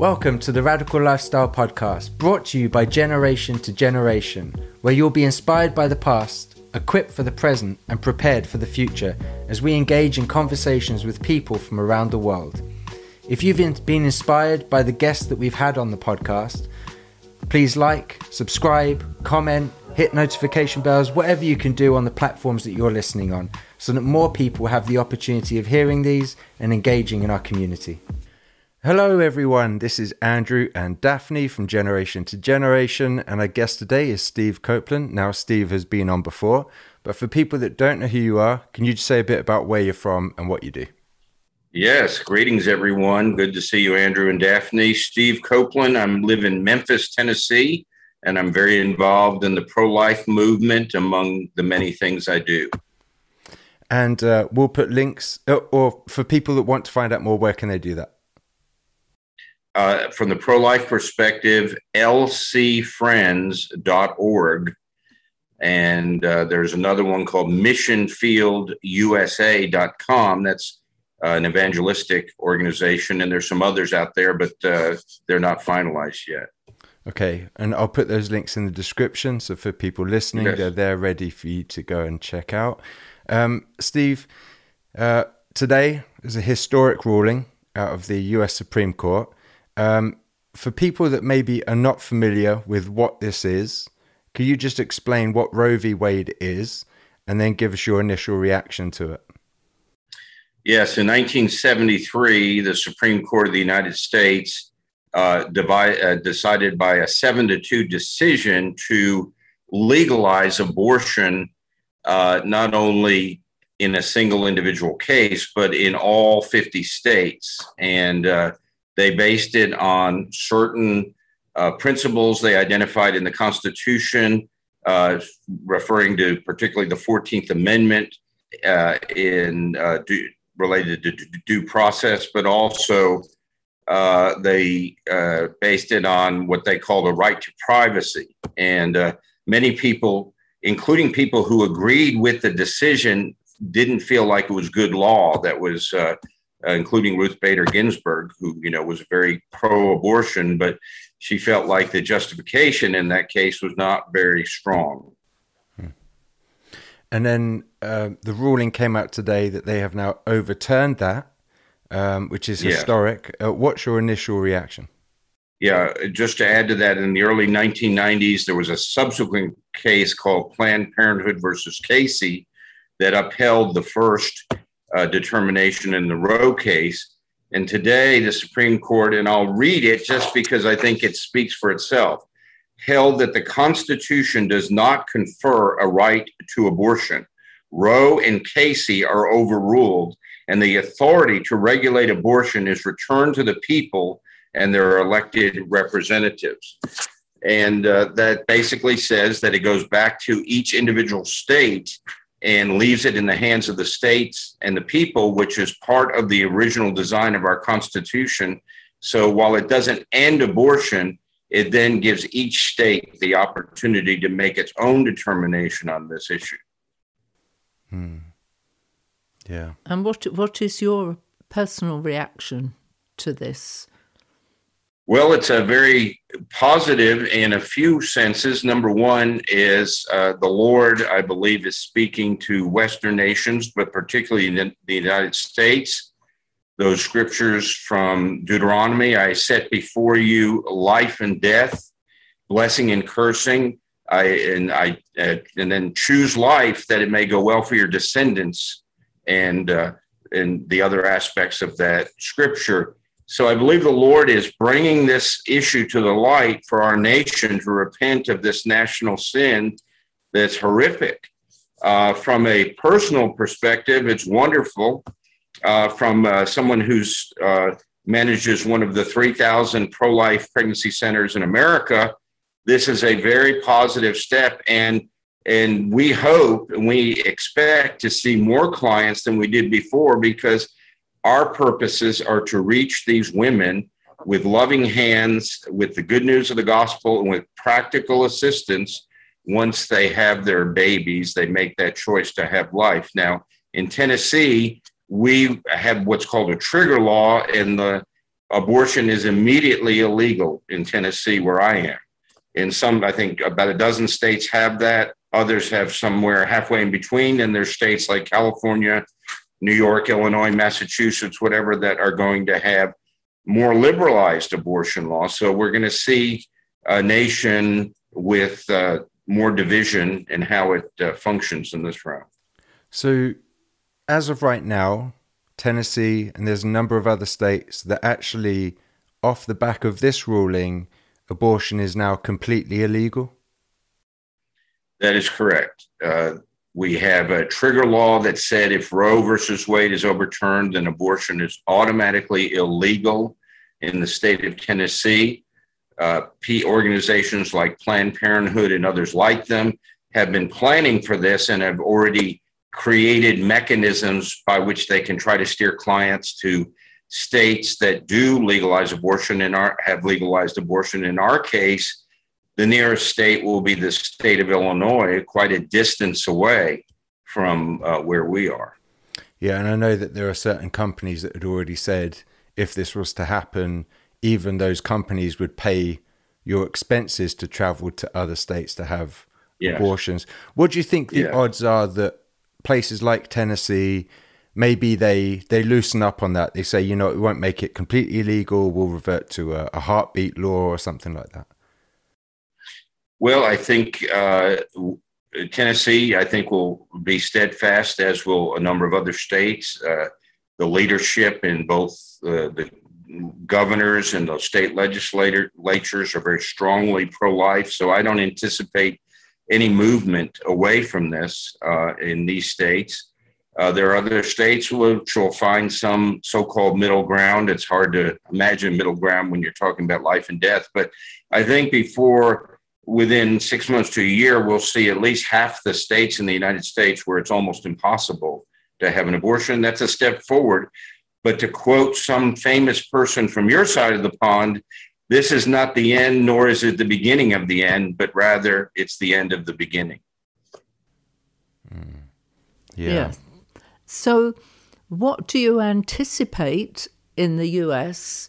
Welcome to the Radical Lifestyle Podcast, brought to you by Generation to Generation, where you'll be inspired by the past, equipped for the present, and prepared for the future as we engage in conversations with people from around the world. If you've been inspired by the guests that we've had on the podcast, please like, subscribe, comment, hit notification bells, whatever you can do on the platforms that you're listening on, so that more people have the opportunity of hearing these and engaging in our community. Hello, everyone. This is Andrew and Daphne from Generation to Generation, and our guest today is Steve Copeland. Now, Steve has been on before, but for people that don't know who you are, can you just say a bit about where you're from and what you do? Yes, greetings, everyone. Good to see you, Andrew and Daphne. Steve Copeland. I live in Memphis, Tennessee, and I'm very involved in the pro life movement, among the many things I do. And uh, we'll put links, uh, or for people that want to find out more, where can they do that? Uh, from the pro life perspective, lcfriends.org. And uh, there's another one called missionfieldusa.com. That's uh, an evangelistic organization. And there's some others out there, but uh, they're not finalized yet. Okay. And I'll put those links in the description. So for people listening, yes. they're there ready for you to go and check out. Um, Steve, uh, today is a historic ruling out of the US Supreme Court. Um, for people that maybe are not familiar with what this is, can you just explain what Roe v. Wade is and then give us your initial reaction to it? Yes, in 1973, the Supreme Court of the United States uh, divide, uh, decided by a seven to two decision to legalize abortion, uh, not only in a single individual case, but in all 50 states. And uh, they based it on certain uh, principles they identified in the Constitution, uh, referring to particularly the 14th Amendment uh, in uh, related to due process, but also uh, they uh, based it on what they call the right to privacy. And many people, including people who agreed with the decision, didn't feel like it was good law that was uh, including Ruth Bader Ginsburg, who you know was very pro-abortion, but she felt like the justification in that case was not very strong. Hmm. And then uh, the ruling came out today that they have now overturned that, um, which is historic. Yeah. Uh, what's your initial reaction? Yeah, just to add to that, in the early 1990s, there was a subsequent case called Planned Parenthood versus Casey that upheld the first uh, determination in the Roe case. And today, the Supreme Court, and I'll read it just because I think it speaks for itself, held that the Constitution does not confer a right to abortion. Roe and Casey are overruled, and the authority to regulate abortion is returned to the people and their elected representatives. And uh, that basically says that it goes back to each individual state and leaves it in the hands of the states and the people, which is part of the original design of our Constitution. So while it doesn't end abortion, it then gives each state the opportunity to make its own determination on this issue. Hmm. Yeah. And what what is your personal reaction to this? Well, it's a very positive in a few senses. Number one is uh, the Lord, I believe, is speaking to Western nations, but particularly in the United States. Those scriptures from Deuteronomy I set before you life and death, blessing and cursing. I, and I uh, and then choose life that it may go well for your descendants, and uh, and the other aspects of that scripture. So I believe the Lord is bringing this issue to the light for our nation to repent of this national sin that's horrific. Uh, from a personal perspective, it's wonderful. Uh, from uh, someone who's uh, manages one of the 3,000 pro life pregnancy centers in America, this is a very positive step. And and we hope and we expect to see more clients than we did before because our purposes are to reach these women with loving hands, with the good news of the gospel, and with practical assistance once they have their babies, they make that choice to have life. Now, in Tennessee, we have what's called a trigger law, and the abortion is immediately illegal in Tennessee, where I am. In some, I think about a dozen states have that. Others have somewhere halfway in between. And there's states like California, New York, Illinois, Massachusetts, whatever, that are going to have more liberalized abortion laws. So we're going to see a nation with uh, more division in how it uh, functions in this round. So, as of right now, Tennessee and there's a number of other states that actually, off the back of this ruling, abortion is now completely illegal. That is correct. Uh, we have a trigger law that said if Roe versus Wade is overturned, then abortion is automatically illegal in the state of Tennessee. Uh, P organizations like Planned Parenthood and others like them have been planning for this and have already created mechanisms by which they can try to steer clients to states that do legalize abortion and are, have legalized abortion. In our case, the nearest state will be the state of Illinois, quite a distance away from uh, where we are. Yeah, and I know that there are certain companies that had already said if this was to happen, even those companies would pay your expenses to travel to other states to have yes. abortions. What do you think the yeah. odds are that places like Tennessee, maybe they they loosen up on that? They say, you know, it won't make it completely illegal. We'll revert to a, a heartbeat law or something like that. Well, I think uh, Tennessee, I think, will be steadfast, as will a number of other states. Uh, the leadership in both uh, the governors and the state legislatures are very strongly pro life. So I don't anticipate any movement away from this uh, in these states. Uh, there are other states which will find some so called middle ground. It's hard to imagine middle ground when you're talking about life and death. But I think before within six months to a year, we'll see at least half the states in the United States where it's almost impossible to have an abortion. That's a step forward. But to quote some famous person from your side of the pond, this is not the end, nor is it the beginning of the end, but rather it's the end of the beginning. Mm. Yeah. yeah. So, what do you anticipate in the US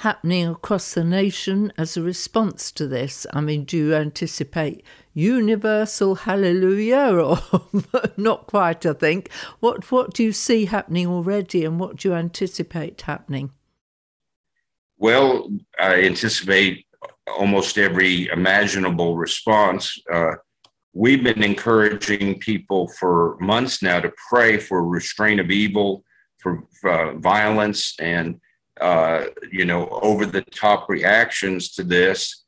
happening across the nation as a response to this? I mean, do you anticipate universal hallelujah or not quite, I think? What, what do you see happening already and what do you anticipate happening? Well, I anticipate almost every imaginable response. Uh, we've been encouraging people for months now to pray for restraint of evil, for uh, violence, and uh, you know, over the top reactions to this.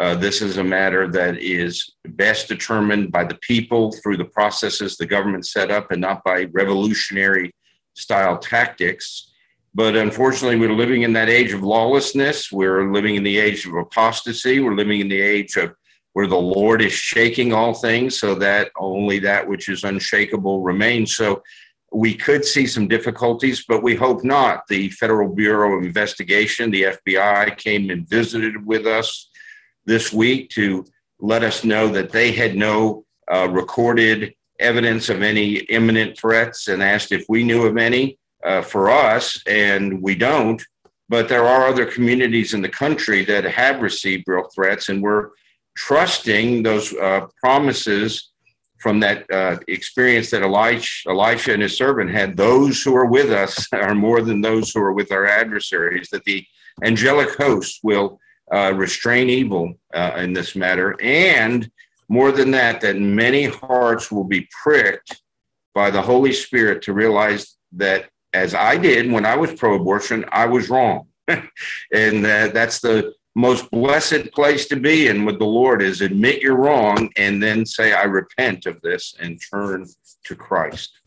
Uh, this is a matter that is best determined by the people through the processes the government set up and not by revolutionary style tactics. But unfortunately, we're living in that age of lawlessness. We're living in the age of apostasy. We're living in the age of where the Lord is shaking all things so that only that which is unshakable remains. So we could see some difficulties, but we hope not. The Federal Bureau of Investigation, the FBI, came and visited with us this week to let us know that they had no uh, recorded evidence of any imminent threats and asked if we knew of any uh, for us, and we don't. But there are other communities in the country that have received real threats, and we're trusting those uh, promises from that uh, experience that Elisha, and his servant had, those who are with us are more than those who are with our adversaries, that the angelic host will uh, restrain evil uh, in this matter. And more than that, that many hearts will be pricked by the Holy Spirit to realize that, as I did when I was pro abortion, I was wrong. and that's the most blessed place to be in with the Lord is admit you're wrong and then say, I repent of this and turn to Christ.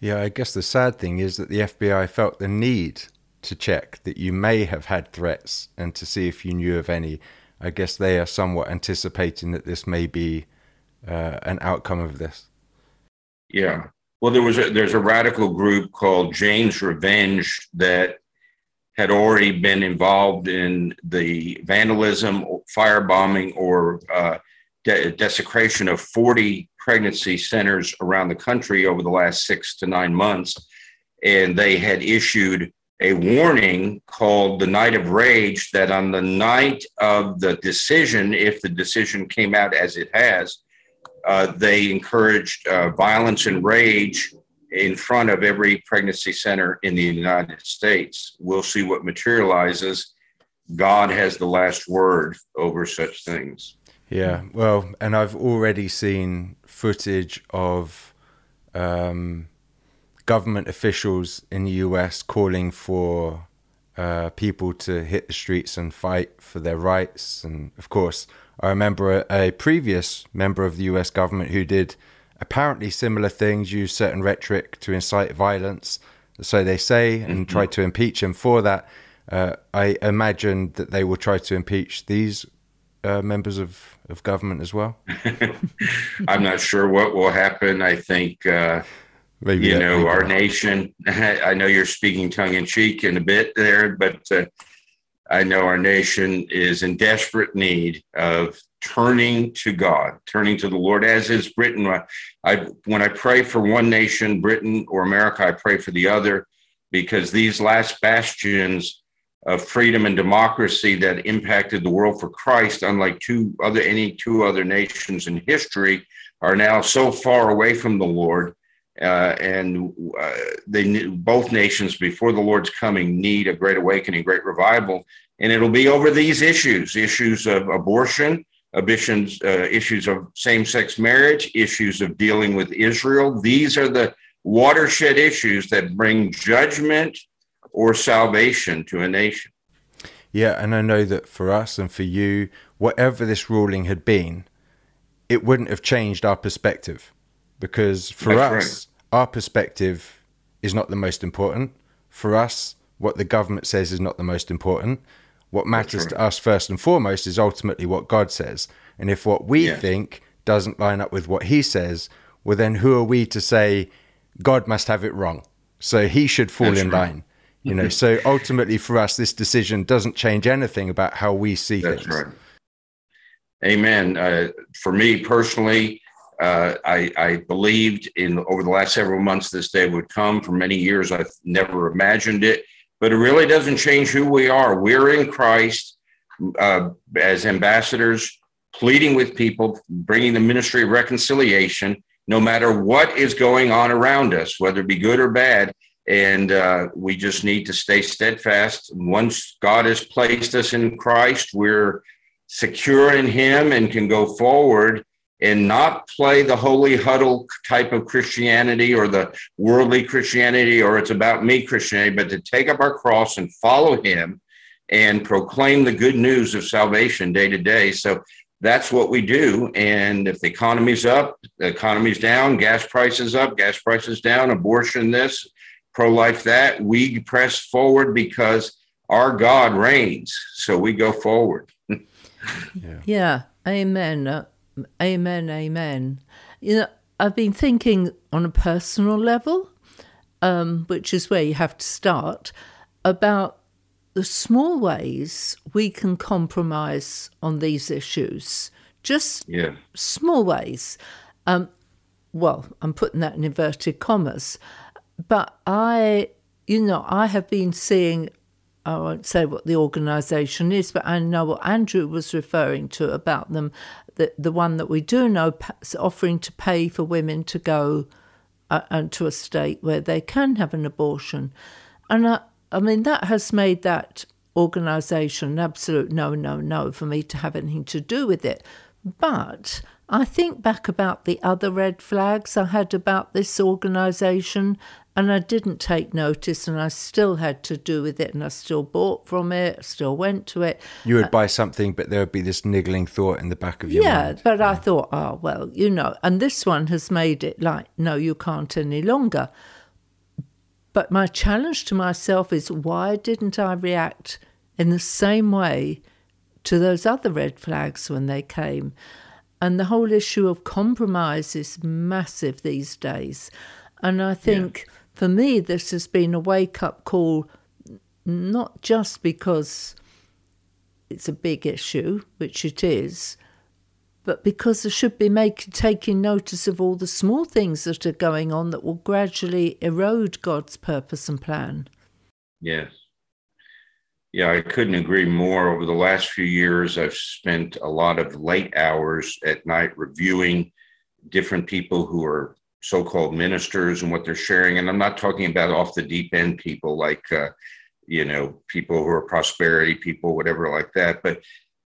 Yeah, I guess the sad thing is that the FBI felt the need to check that you may have had threats and to see if you knew of any. I guess they are somewhat anticipating that this may be uh, an outcome of this. Yeah. Well, there was a, there's a radical group called Jane's Revenge that had already been involved in the vandalism, firebombing, or uh, de- desecration of 40 pregnancy centers around the country over the last six to nine months. And they had issued a warning called the night of rage that on the night of the decision, if the decision came out as it has, uh, they encouraged uh, violence and rage in front of every pregnancy center in the United States. We'll see what materializes. God has the last word over such things. Yeah, well, and I've already seen footage of um, government officials in the US calling for uh, people to hit the streets and fight for their rights. And of course, I remember a, a, previous member of the US government who did apparently similar things, used certain rhetoric to incite violence. So they say, and mm-hmm. tried to impeach him for that. Uh, I imagine that they will try to impeach these uh, members of, of government as well. I'm not sure what will happen. I think uh, Maybe you know, our nation, I know you're speaking tongue in cheek in a bit there, but uh, I know our nation is in desperate need of turning to God, turning to the Lord, as is Britain. I, when I pray for one nation, Britain or America, I pray for the other because these last bastions of freedom and democracy that impacted the world for Christ, unlike two other any two other nations in history, are now so far away from the Lord uh, and uh, they both nations before the Lord's coming need a great awakening, great revival, and it'll be over these issues: issues of abortion, issues, uh, issues of same-sex marriage, issues of dealing with Israel. These are the watershed issues that bring judgment or salvation to a nation. Yeah, and I know that for us and for you, whatever this ruling had been, it wouldn't have changed our perspective because for That's us, right. our perspective is not the most important. For us, what the government says is not the most important. What matters to us first and foremost is ultimately what God says. And if what we yeah. think doesn't line up with what He says, well, then who are we to say God must have it wrong? So He should fall That's in right. line. You know, so ultimately for us, this decision doesn't change anything about how we see That's things. Right. Amen. Uh, for me personally, uh, I, I, believed in over the last several months this day would come. For many years, I've never imagined it, but it really doesn't change who we are. We're in Christ uh, as ambassadors, pleading with people, bringing the ministry of reconciliation, no matter what is going on around us, whether it be good or bad. And uh, we just need to stay steadfast. Once God has placed us in Christ, we're secure in Him and can go forward and not play the holy huddle type of Christianity or the worldly Christianity or it's about me Christianity, but to take up our cross and follow Him and proclaim the good news of salvation day to day. So that's what we do. And if the economy's up, the economy's down, gas prices up, gas prices down, abortion this, pro life that, we press forward because our God reigns. So we go forward. yeah. yeah. Amen. Uh, Amen, amen. You know, I've been thinking on a personal level, um, which is where you have to start, about the small ways we can compromise on these issues. Just yeah. small ways. Um, well, I'm putting that in inverted commas. But I, you know, I have been seeing I won't say what the organisation is, but I know what Andrew was referring to about them. The the one that we do know offering to pay for women to go uh, to a state where they can have an abortion, and I, I mean that has made that organisation an absolute no, no, no for me to have anything to do with it. But I think back about the other red flags I had about this organisation, and I didn't take notice, and I still had to do with it, and I still bought from it, still went to it. You would uh, buy something, but there would be this niggling thought in the back of your yeah, mind. but yeah. But I thought, oh, well, you know, and this one has made it like, no, you can't any longer. But my challenge to myself is why didn't I react in the same way to those other red flags when they came? And the whole issue of compromise is massive these days. And I think. For me, this has been a wake up call, not just because it's a big issue, which it is, but because there should be making taking notice of all the small things that are going on that will gradually erode God's purpose and plan. Yes. Yeah, I couldn't agree more. Over the last few years, I've spent a lot of late hours at night reviewing different people who are so-called ministers and what they're sharing. And I'm not talking about off the deep end people like, uh, you know, people who are prosperity people, whatever like that. But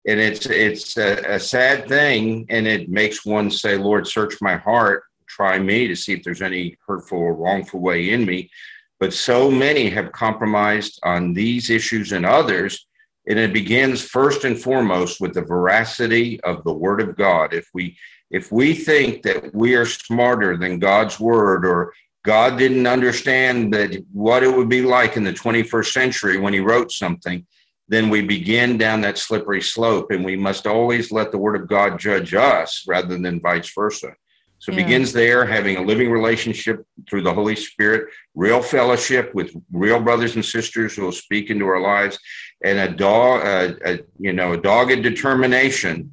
and it's it's a, a sad thing, and it makes one say, "Lord, search my heart, try me to see if there's any hurtful or wrongful way in me." But so many have compromised on these issues and others. And it begins first and foremost with the veracity of the word of God. If we if we think that we are smarter than God's word or God didn't understand that what it would be like in the 21st century when he wrote something, then we begin down that slippery slope and we must always let the word of God judge us rather than vice versa. So yeah. it begins there, having a living relationship through the Holy Spirit, real fellowship with real brothers and sisters who will speak into our lives, and a dog, a, a, you know, a dogged determination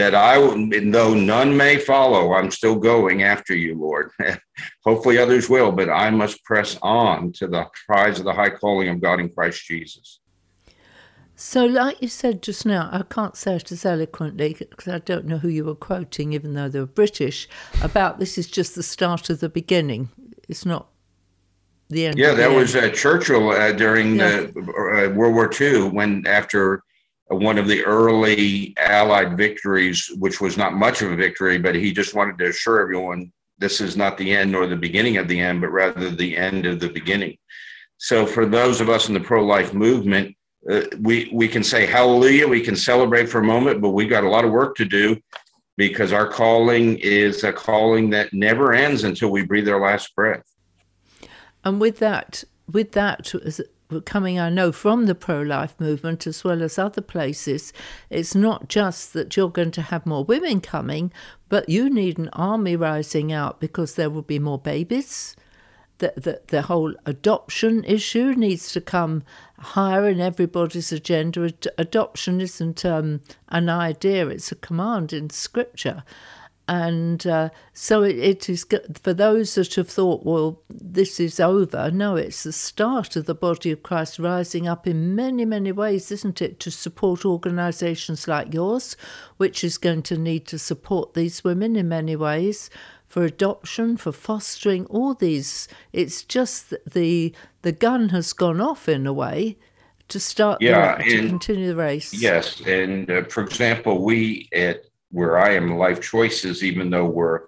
that I, though none may follow, I'm still going after you, Lord. Hopefully others will, but I must press on to the prize of the high calling of God in Christ Jesus. So, like you said just now, I can't say it as eloquently because I don't know who you were quoting, even though they were British, about this is just the start of the beginning. It's not the end. Yeah, that was uh, Churchill uh, during yeah. uh, World War II when, after one of the early Allied victories, which was not much of a victory, but he just wanted to assure everyone this is not the end nor the beginning of the end, but rather the end of the beginning. So, for those of us in the pro life movement, uh, we we can say hallelujah, we can celebrate for a moment, but we've got a lot of work to do because our calling is a calling that never ends until we breathe our last breath. And with that, with that coming, I know, from the pro life movement as well as other places, it's not just that you're going to have more women coming, but you need an army rising out because there will be more babies the, the, the whole adoption issue needs to come higher in everybody's agenda. Adoption isn't um, an idea, it's a command in scripture. And uh, so it, it is for those that have thought, well, this is over. No, it's the start of the body of Christ rising up in many, many ways, isn't it? To support organisations like yours, which is going to need to support these women in many ways for adoption, for fostering, all these. It's just the the gun has gone off in a way to start yeah, the, to continue the race. Yes, and uh, for example, we at where I am, Life Choices, even though we're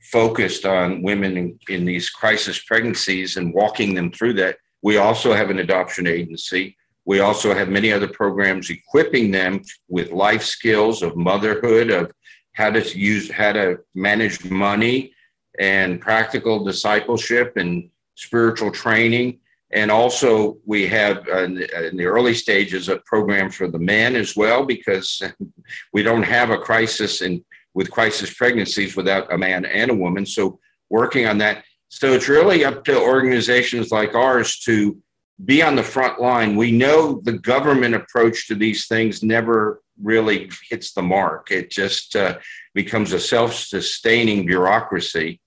focused on women in, in these crisis pregnancies and walking them through that, we also have an adoption agency. We also have many other programs equipping them with life skills of motherhood, of how to use how to manage money and practical discipleship and spiritual training and also we have uh, in the early stages a program for the men as well because we don't have a crisis in with crisis pregnancies without a man and a woman so working on that so it's really up to organizations like ours to be on the front line we know the government approach to these things never really hits the mark. It just uh, becomes a self sustaining bureaucracy.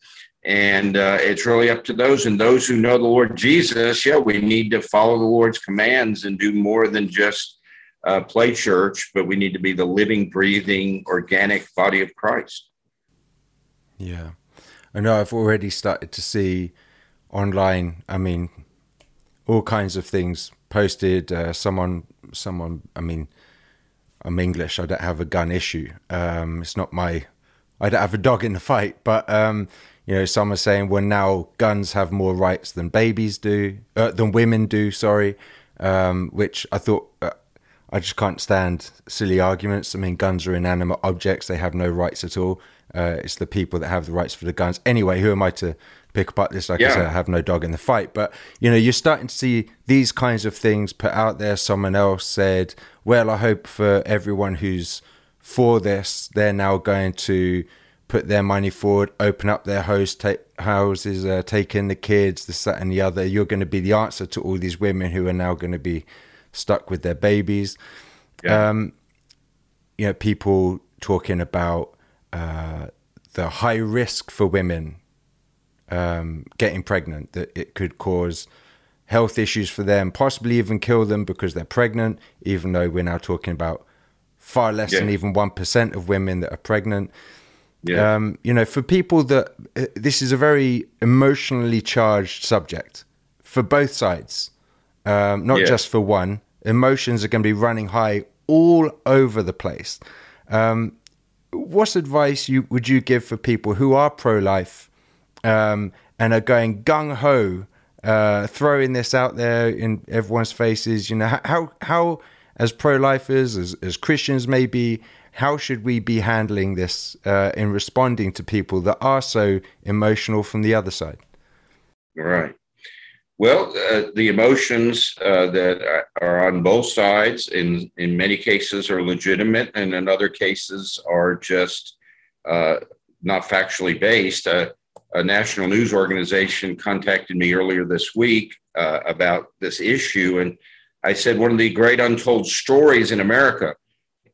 And uh, it's really up to those and those who know the Lord Jesus. Yeah, we need to follow the Lord's commands and do more than just uh, play church, but we need to be the living, breathing, organic body of Christ. Yeah. I know I've already started to see online, I mean, all kinds of things posted. Uh, someone, someone, I mean, I'm English. I don't have a gun issue. Um, it's not my. I don't have a dog in the fight. But um, you know, some are saying well now guns have more rights than babies do, uh, than women do. Sorry, um, which I thought. Uh, I just can't stand silly arguments. I mean, guns are inanimate objects; they have no rights at all. Uh, it's the people that have the rights for the guns. Anyway, who am I to pick apart this? Like yeah. I said, I have no dog in the fight. But you know, you're starting to see these kinds of things put out there. Someone else said, well, I hope for everyone who's for this, they're now going to put their money forward, open up their host houses, uh, take in the kids, this, that, and the other. You're going to be the answer to all these women who are now going to be stuck with their babies. Yeah. Um, you know, people talking about uh, the high risk for women um, getting pregnant, that it could cause health issues for them, possibly even kill them because they're pregnant, even though we're now talking about far less yeah. than even 1% of women that are pregnant. Yeah. Um, you know, for people that uh, this is a very emotionally charged subject for both sides, um, not yeah. just for one. Emotions are going to be running high all over the place. Um, what advice you would you give for people who are pro-life um, and are going gung ho, uh, throwing this out there in everyone's faces? You know, how how as pro-lifers, as as Christians, maybe how should we be handling this uh, in responding to people that are so emotional from the other side? Right. Well, uh, the emotions uh, that are on both sides, in in many cases, are legitimate, and in other cases, are just uh, not factually based. Uh, a national news organization contacted me earlier this week uh, about this issue, and I said one of the great untold stories in America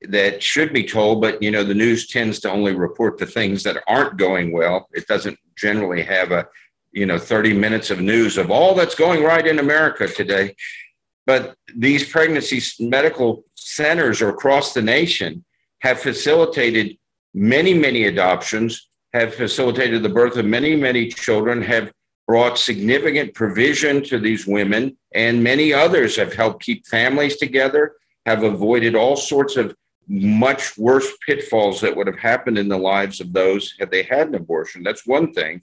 that should be told, but you know the news tends to only report the things that aren't going well. It doesn't generally have a you know 30 minutes of news of all that's going right in America today. But these pregnancy medical centers across the nation have facilitated many, many adoptions, have facilitated the birth of many, many children, have brought significant provision to these women, and many others have helped keep families together, have avoided all sorts of much worse pitfalls that would have happened in the lives of those had they had an abortion. That's one thing.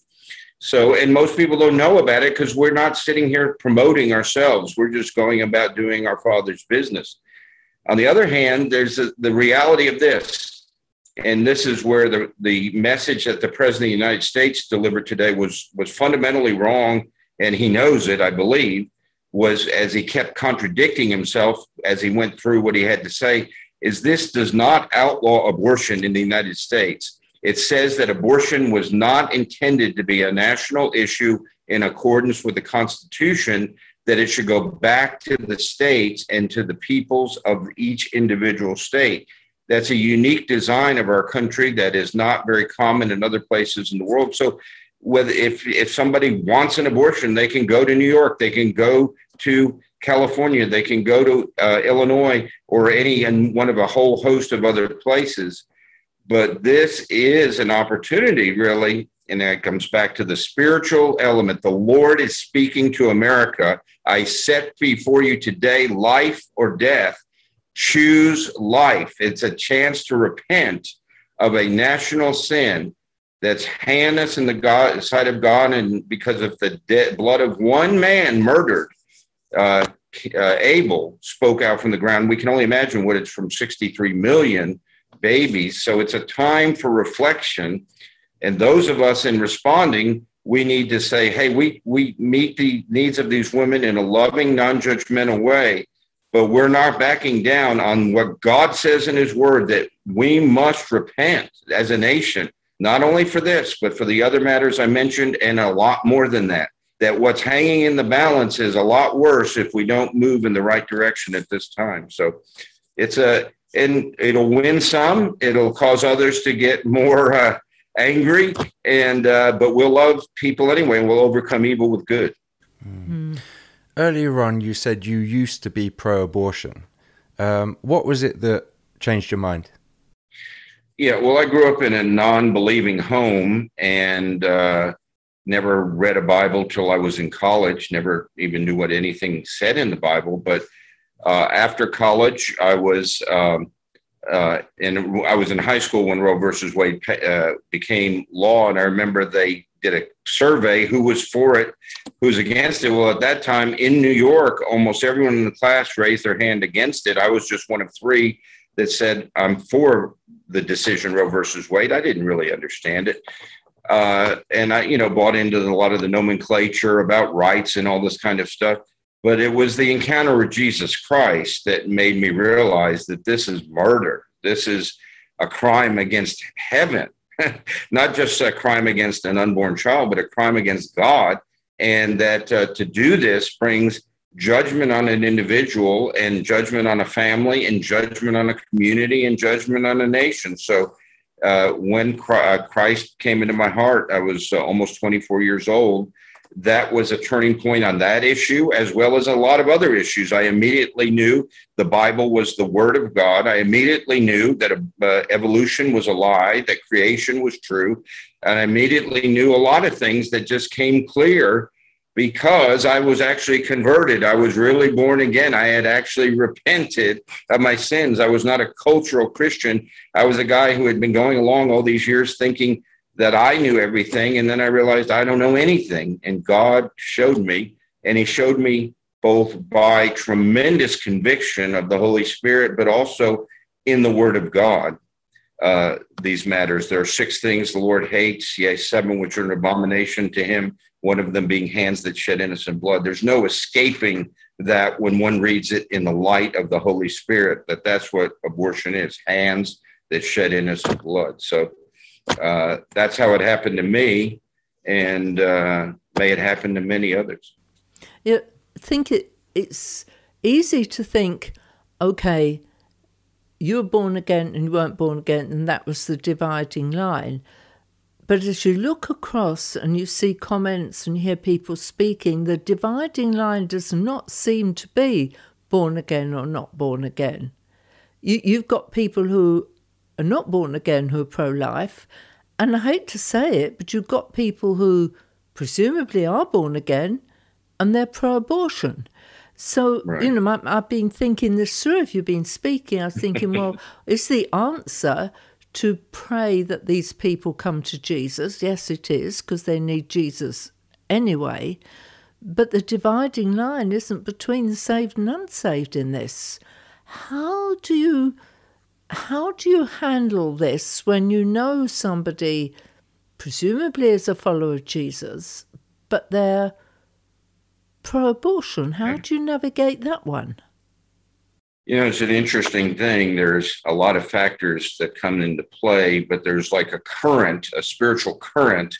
So, and most people don't know about it because we're not sitting here promoting ourselves. We're just going about doing our Father's business. On the other hand, there's a, the reality of this. And this is where the, the message that the President of the United States delivered today was, was fundamentally wrong. And he knows it, I believe, was as he kept contradicting himself as he went through what he had to say, is this does not outlaw abortion in the United States it says that abortion was not intended to be a national issue in accordance with the Constitution, that it should go back to the states and to the peoples of each individual state. That's a unique design of our country that is not very common in other places in the world. So, whether if if somebody wants an abortion, they can go to New York, they can go to California, they can go to uh, Illinois or any and one of a whole host of other places but this is an opportunity, really. And that comes back to the spiritual element. The Lord is speaking to America. I set before you today life or death. Choose life. It's a chance to repent of a national sin that's heinous in the God, sight of God, and because of the blood of one man murdered, uh, uh, Abel spoke out from the ground. We can only imagine what it's from 63 million babies. So it's a time for reflection. And those of us in responding, we need to say, hey, we, we meet the needs of these women in a loving, non judgmental way, but we're not backing down on what God says in His Word that we must repent as a nation, not only for this, but for the other matters I mentioned, and a lot more than that. That what's hanging in the balance is a lot worse if we don't move in the right direction at this time. So it's a and it'll win some. It'll cause others to get more uh, angry, and uh, but we'll love people anyway, and we'll overcome evil with good. Mm. Earlier on, you said you used to be pro-abortion. Um, what was it that changed your mind? Yeah, well, I grew up in a non-believing home and uh, never read a Bible till I was in college. Never even knew what anything said in the Bible, but uh, after college, I was um, uh, and I was in high school when Roe versus Wade uh, became law, and I remember they did a survey who was for it, who's against it. Well, at that time in New York, almost everyone in the class raised their hand against it. I was just one of three that said I'm for the decision Roe versus Wade. I didn't really understand it. Uh, and I, you know, bought into a lot of the nomenclature about rights and all this kind of stuff. But it was the encounter with Jesus Christ that made me realize that this is murder. This is a crime against heaven, not just a crime against an unborn child, but a crime against God. And that uh, to do this brings judgment on an individual and judgment on a family and judgment on a community and judgment on a nation. So uh, when uh, Christ came into my heart, I was uh, almost 24 years old that was a turning point on that issue, as well as a lot of other issues. I immediately knew the Bible was the Word of God. I immediately knew that uh, evolution was a lie, that creation was true. And I immediately knew a lot of things that just came clear because I was actually converted. I was really born again. I had actually repented of my sins. I was not a cultural Christian. I was a guy who had been going along all these years thinking that I knew everything. And then I realized I don't know anything. And God showed me, and He showed me both by tremendous conviction of the Holy Spirit, but also in the Word of God. Uh, these matters. There are six things the Lord hates, yea, seven which are an abomination to him, one of them being hands that shed innocent blood. There's no escaping that when one reads it in the light of the Holy Spirit, that that's what abortion is hands that shed innocent blood. So uh, that's how it happened to me, and uh, may it happen to many others. Yeah, I think it, it's easy to think, okay, you were born again and you weren't born again, and that was the dividing line. But as you look across and you see comments and hear people speaking, the dividing line does not seem to be born again or not born again. You, you've got people who are not born again who are pro life. And I hate to say it, but you've got people who presumably are born again and they're pro abortion. So, right. you know, I, have been thinking this through. If you've been speaking, I was thinking, well, is the answer to pray that these people come to Jesus? Yes, it is, because they need Jesus anyway. But the dividing line isn't between the saved and unsaved in this. How do you how do you handle this when you know somebody, presumably is a follower of Jesus, but they're pro abortion? How do you navigate that one? You know, it's an interesting thing. There's a lot of factors that come into play, but there's like a current, a spiritual current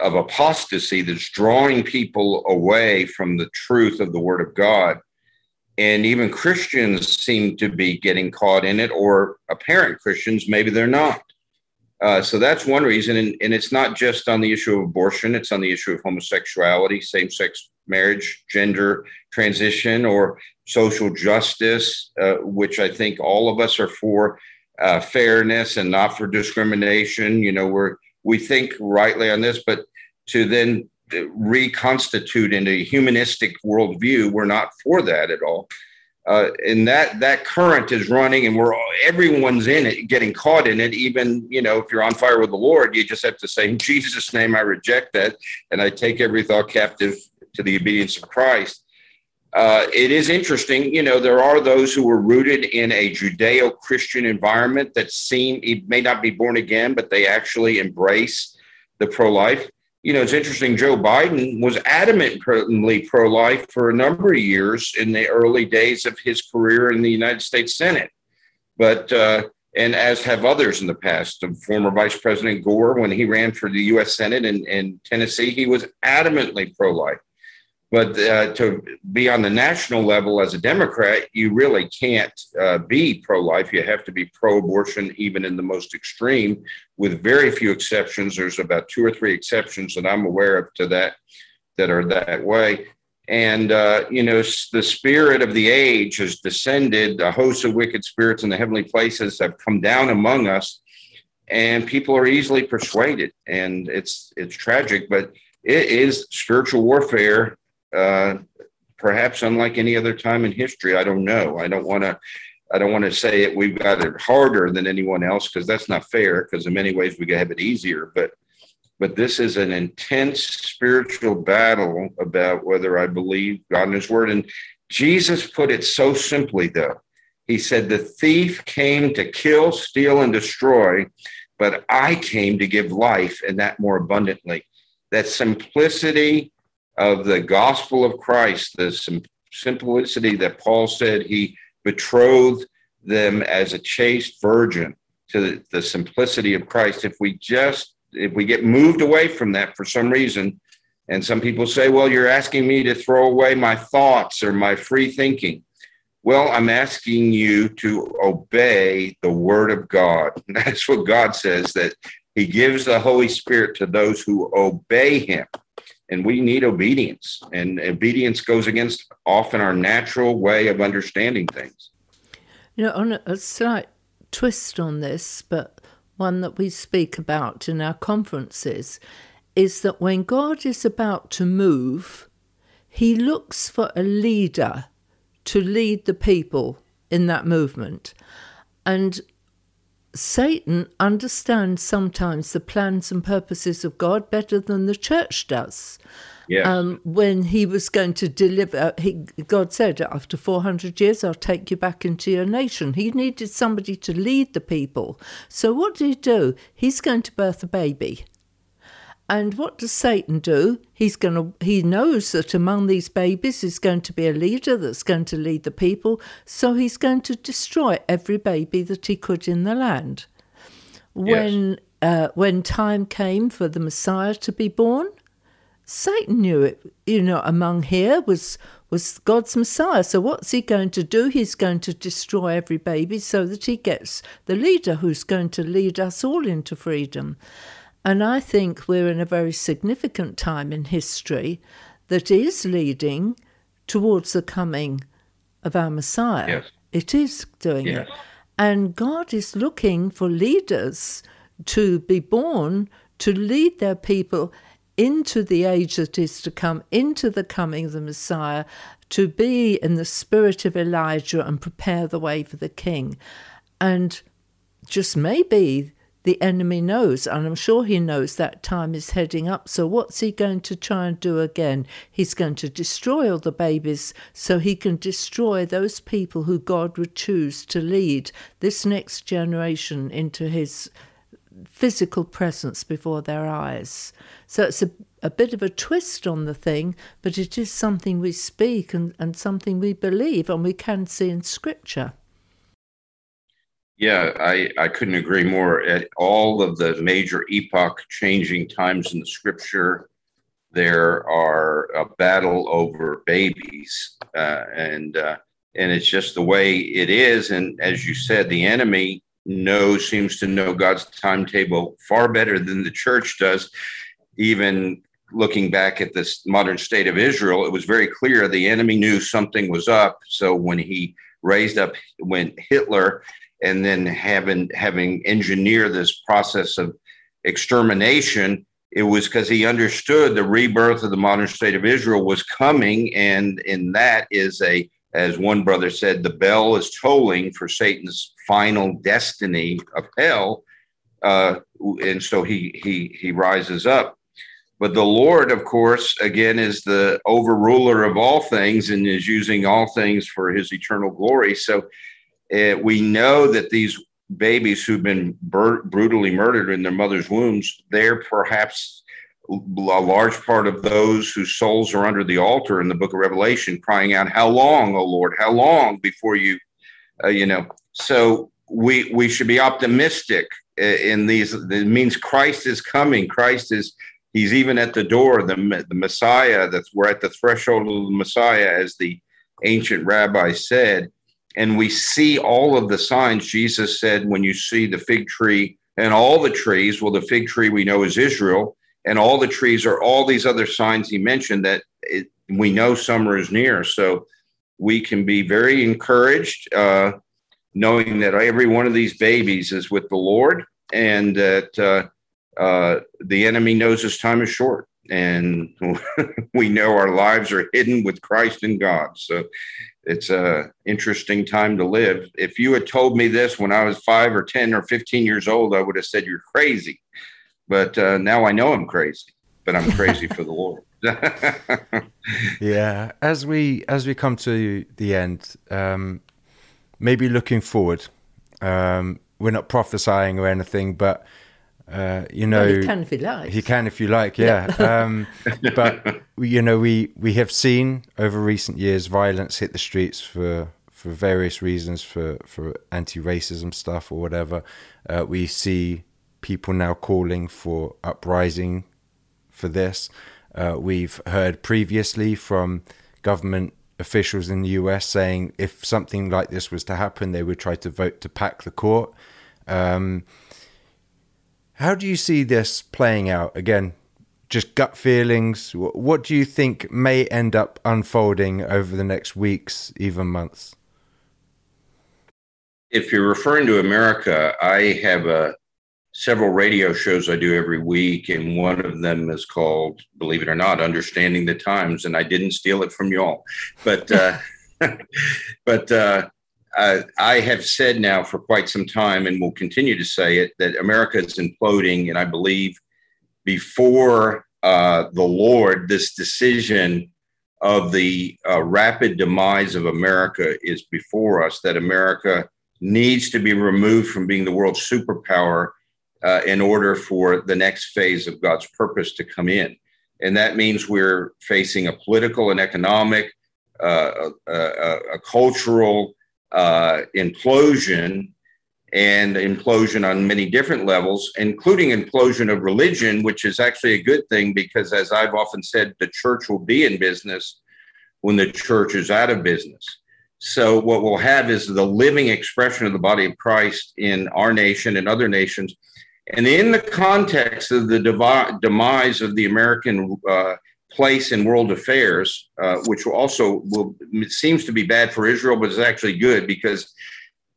of apostasy that's drawing people away from the truth of the Word of God and even Christians seem to be getting caught in it, or apparent Christians, maybe they're not. Uh, so that's one reason. And, and, it's not just on the issue of abortion, it's on the issue of homosexuality, same sex marriage, gender transition, or social justice, uh, which I think all of us are for uh, fairness and not for discrimination. You know, we're, we think rightly on this, but to then reconstitute into a humanistic worldview. We're not for that at all. Uh, and that that current is running, and we're everyone's in it, getting caught in it. Even you know, if you're on fire with the Lord, you just have to say, "In Jesus' name, I reject that, and I take every thought captive to the obedience of Christ." Uh, it is interesting, you know, there are those who are rooted in a Judeo Christian environment that seem, it may not be born again, but they actually embrace the pro life you know, it's interesting. Joe Biden was adamantly pro life for a number of years in the early days of his career in the United States Senate. But, uh, and as have others in the past, former Vice President Gore, when he ran for the U.S. Senate in, in Tennessee, he was adamantly pro life. But uh, to be on the national level as a Democrat, you really can't uh, be pro life. You have to be pro abortion, even in the most extreme, with very few exceptions. There's about two or three exceptions that I'm aware of to that that are that way. And, uh, you know, the spirit of the age has descended. A host of wicked spirits in the heavenly places have come down among us, and people are easily persuaded. And it's, it's tragic, but it is spiritual warfare uh, perhaps unlike any other time in history. I don't know. I don't want to. I don't want to say it. We've got it harder than anyone else because that's not fair. Because in many ways we have it easier, but but this is an intense spiritual battle about whether I believe God and His Word. And Jesus put it so simply, though. He said, "The thief came to kill, steal, and destroy, but I came to give life, and that more abundantly." That simplicity of the gospel of Christ, the sim- simplicity that Paul said he betrothed them as a chaste virgin to the, the simplicity of Christ. If we just, if we get moved away from that for some reason, and some people say, well, you're asking me to throw away my thoughts or my free thinking. Well, I'm asking you to obey the word of God. That's what God says that he gives the Holy Spirit to those who obey him. And we need obedience. And obedience goes against often our natural way of understanding things. You know, on a, slight twist on this, but one that we speak about in our conferences, is that when God is about to move, he looks for a leader to lead the people in that movement. And Satan understands sometimes the plans and purposes of God better than the church does. Yes. Um, when he was going to deliver, he, God said, after 400 years, I'll take you back into your nation. He needed somebody to lead the people. So, what did he do? He's going to birth a baby. And what does Satan do? He's going to he knows that among these babies is going to be a leader that's going to lead the people, so he's going to destroy every baby that he could in the land. When Yes. uh, when time came for the Messiah to be born, Satan knew it. You know, among here was was God's Messiah. So what's he going to do? He's going to destroy every baby so that he gets the leader who's going to lead us all into freedom. And I think we're in a very significant time in history that is leading towards the coming of our Messiah. Yes. It is doing Yes. it. And God is looking for leaders to be born to lead their people into the age that is to come, into the coming of the Messiah, to be in the spirit of Elijah and prepare the way for the king. And just maybe the enemy knows, and I'm sure he knows that time is heading up. So, what's he going to try and do again? He's going to destroy all the babies so he can destroy those people who God would choose to lead this next generation into his physical presence before their eyes. So, it's a, a bit of a twist on the thing, but it is something we speak and, and something we believe and we can see in Scripture. Yeah, I, I couldn't agree more. At all of the major epoch changing times in the scripture, there are a battle over babies, uh, and uh, and it's just the way it is. And as you said, the enemy knows seems to know God's timetable far better than the church does. Even looking back at this modern state of Israel, it was very clear the enemy knew something was up. So when he raised up, when Hitler and then having having engineered this process of extermination it was because he understood the rebirth of the modern state of israel was coming and in that is a as one brother said the bell is tolling for satan's final destiny of hell uh, and so he he he rises up. But the lord of course again is the overruler of all things and is using all things for his eternal glory. So uh, we know that these babies who've been bur- brutally murdered in their mother's wombs, they're perhaps a large part of those whose souls are under the altar in the book of Revelation, crying out, How long, O Lord? How long before you, uh, you know? So we, we should be optimistic uh, in these. It means Christ is coming. Christ is. He's even at the door. The, the Messiah. That's we're at the threshold of the Messiah, as the ancient rabbi said and we see all of the signs. Jesus said when you see the fig tree and all the trees well the fig tree we know is israel and all the trees are all these other signs he mentioned that it, we know summer is near. So we can be very encouraged uh, knowing that every one of these babies is with the lord and that uh, uh, the enemy knows his time is short and we know our lives are hidden with christ in god so it's a interesting time to live. If you had told me this when I was five or 10 or 15 years old, I would have said you're crazy. But uh, now I know I'm crazy, but I'm crazy for the Lord. yeah. As we, as we come to the end, um, maybe looking forward, um, we're not prophesying or anything, but uh, you know, well, he can if he likes. He can if you like, yeah. um, but you know, we we have seen over recent years violence hit the streets for for various reasons, for for anti-racism stuff or whatever. Uh, we see people now calling for uprising for this. Uh, we've heard previously from government officials in the US saying if something like this was to happen, they would try to vote to pack the court. Um, how do you see this playing out? Again, just gut feelings? What do you think may end up unfolding over the next weeks, even months? If you're referring to America, I have a uh, several radio shows I do every week, and one of them is called, believe it or not, Understanding the Times, and I didn't steal it from y'all, but uh, but uh, I, I have said now for quite some time, and will continue to say it, that America is imploding, and I believe before uh, the Lord, this decision of the uh, rapid demise of America is before us, that America needs to be removed from being the world's superpower uh, in order for the next phase of God's purpose to come in. And that means we're facing a political and economic, uh, a, a, a, cultural uh, implosion and implosion on many different levels, including implosion of religion, which is actually a good thing because, as I've often said, the church will be in business when the church is out of business. So, what we'll have is the living expression of the body of Christ in our nation and other nations. And in the context of the demise of the American uh, place in world affairs, uh, which also will, seems to be bad for Israel, but is actually good because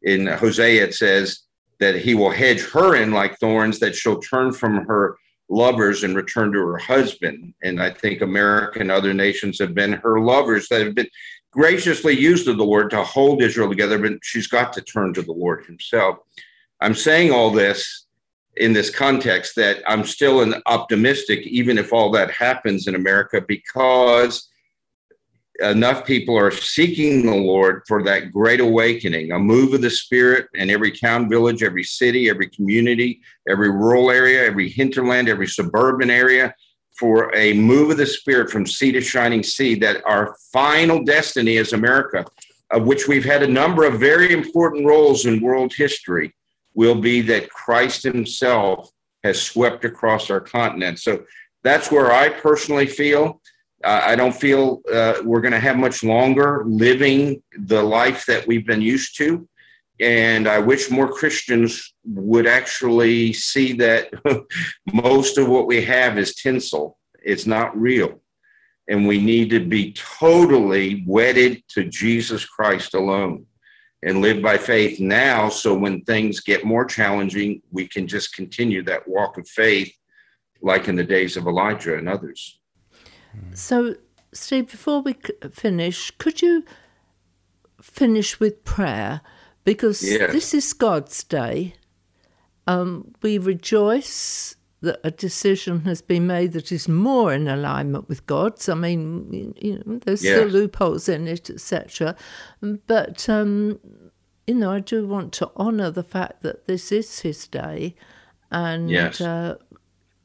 in Hosea, it says that he will hedge her in like thorns, that she'll turn from her lovers and return to her husband. And I think America and other nations have been her lovers that have been graciously used of the Lord to hold Israel together, but she's got to turn to the Lord himself. I'm saying all this in this context that I'm still an optimistic, even if all that happens in America, because enough people are seeking the Lord for that great awakening, a move of the Spirit in every town, village, every city, every community, every rural area, every hinterland, every suburban area, for a move of the Spirit from sea to shining sea, that our final destiny is America, of which we've had a number of very important roles in world history, will be that Christ Himself has swept across our continent. So that's where I personally feel uh, I don't feel uh, we're going to have much longer living the life that we've been used to. And I wish more Christians would actually see that most of what we have is tinsel, it's not real. And we need to be totally wedded to Jesus Christ alone and live by faith now. So when things get more challenging, we can just continue that walk of faith like in the days of Elijah and others. So, Steve, before we finish, could you finish with prayer? Because yes. this is God's day. Um, we rejoice that a decision has been made that is more in alignment with God's. I mean, you know, there's yes. still loopholes in it, etc. But um, you know, I do want to honour the fact that this is His day, and yes. uh,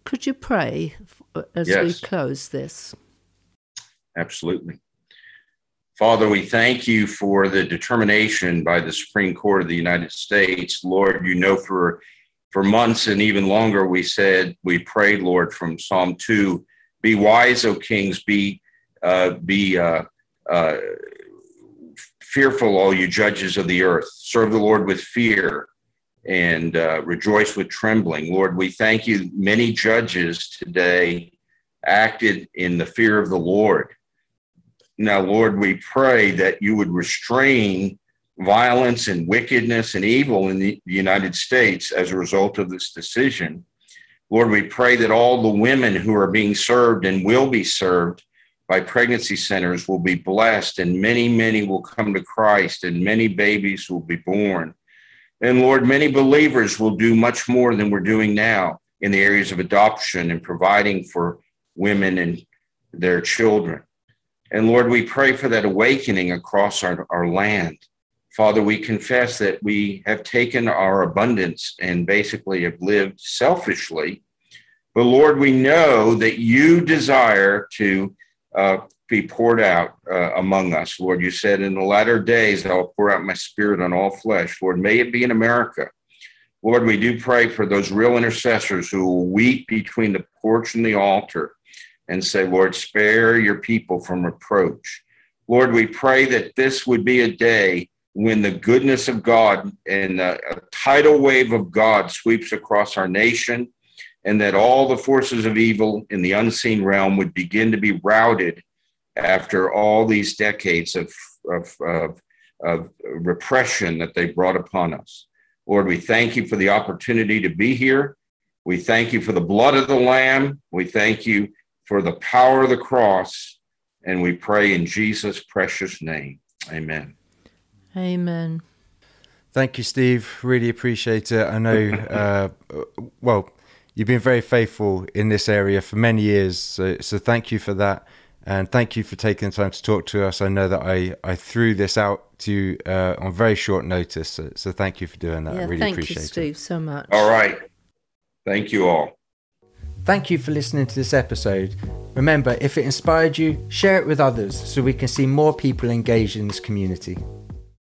could you pray as yes. we close this? Absolutely. Father, we thank you for the determination by the Supreme Court of the United States. Lord, you know, for, for months and even longer, we said, we prayed, Lord, from Psalm 2 be wise, O kings, be, uh, be uh, uh, fearful, all you judges of the earth. Serve the Lord with fear and uh, rejoice with trembling. Lord, we thank you. Many judges today acted in the fear of the Lord. Now, Lord, we pray that you would restrain violence and wickedness and evil in the United States as a result of this decision. Lord, we pray that all the women who are being served and will be served by pregnancy centers will be blessed, and many, many will come to Christ, and many babies will be born. And Lord, many believers will do much more than we're doing now in the areas of adoption and providing for women and their children. And Lord, we pray for that awakening across our, our land. Father, we confess that we have taken our abundance and basically have lived selfishly. But Lord, we know that you desire to uh, be poured out uh, among us. Lord, you said in the latter days, I'll pour out my spirit on all flesh. Lord, may it be in America. Lord, we do pray for those real intercessors who will weep between the porch and the altar and say, Lord, spare your people from reproach. Lord, we pray that this would be a day when the goodness of God and a tidal wave of God sweeps across our nation and that all the forces of evil in the unseen realm would begin to be routed after all these decades of, of, of, of repression that they brought upon us. Lord, we thank you for the opportunity to be here. We thank you for the blood of the Lamb. We thank you for the power of the cross. And we pray in Jesus' precious name. Amen. Amen. Thank you, Steve. Really appreciate it. I know, uh, well, you've been very faithful in this area for many years. So, so thank you for that. And thank you for taking the time to talk to us. I know that I, I threw this out to you uh, on very short notice. So, so, thank you for doing that. Yeah, I really appreciate it. thank appreciate you, it. Steve, so much. All right. Thank you all. Thank you for listening to this episode. Remember, if it inspired you, share it with others so we can see more people engaged in this community.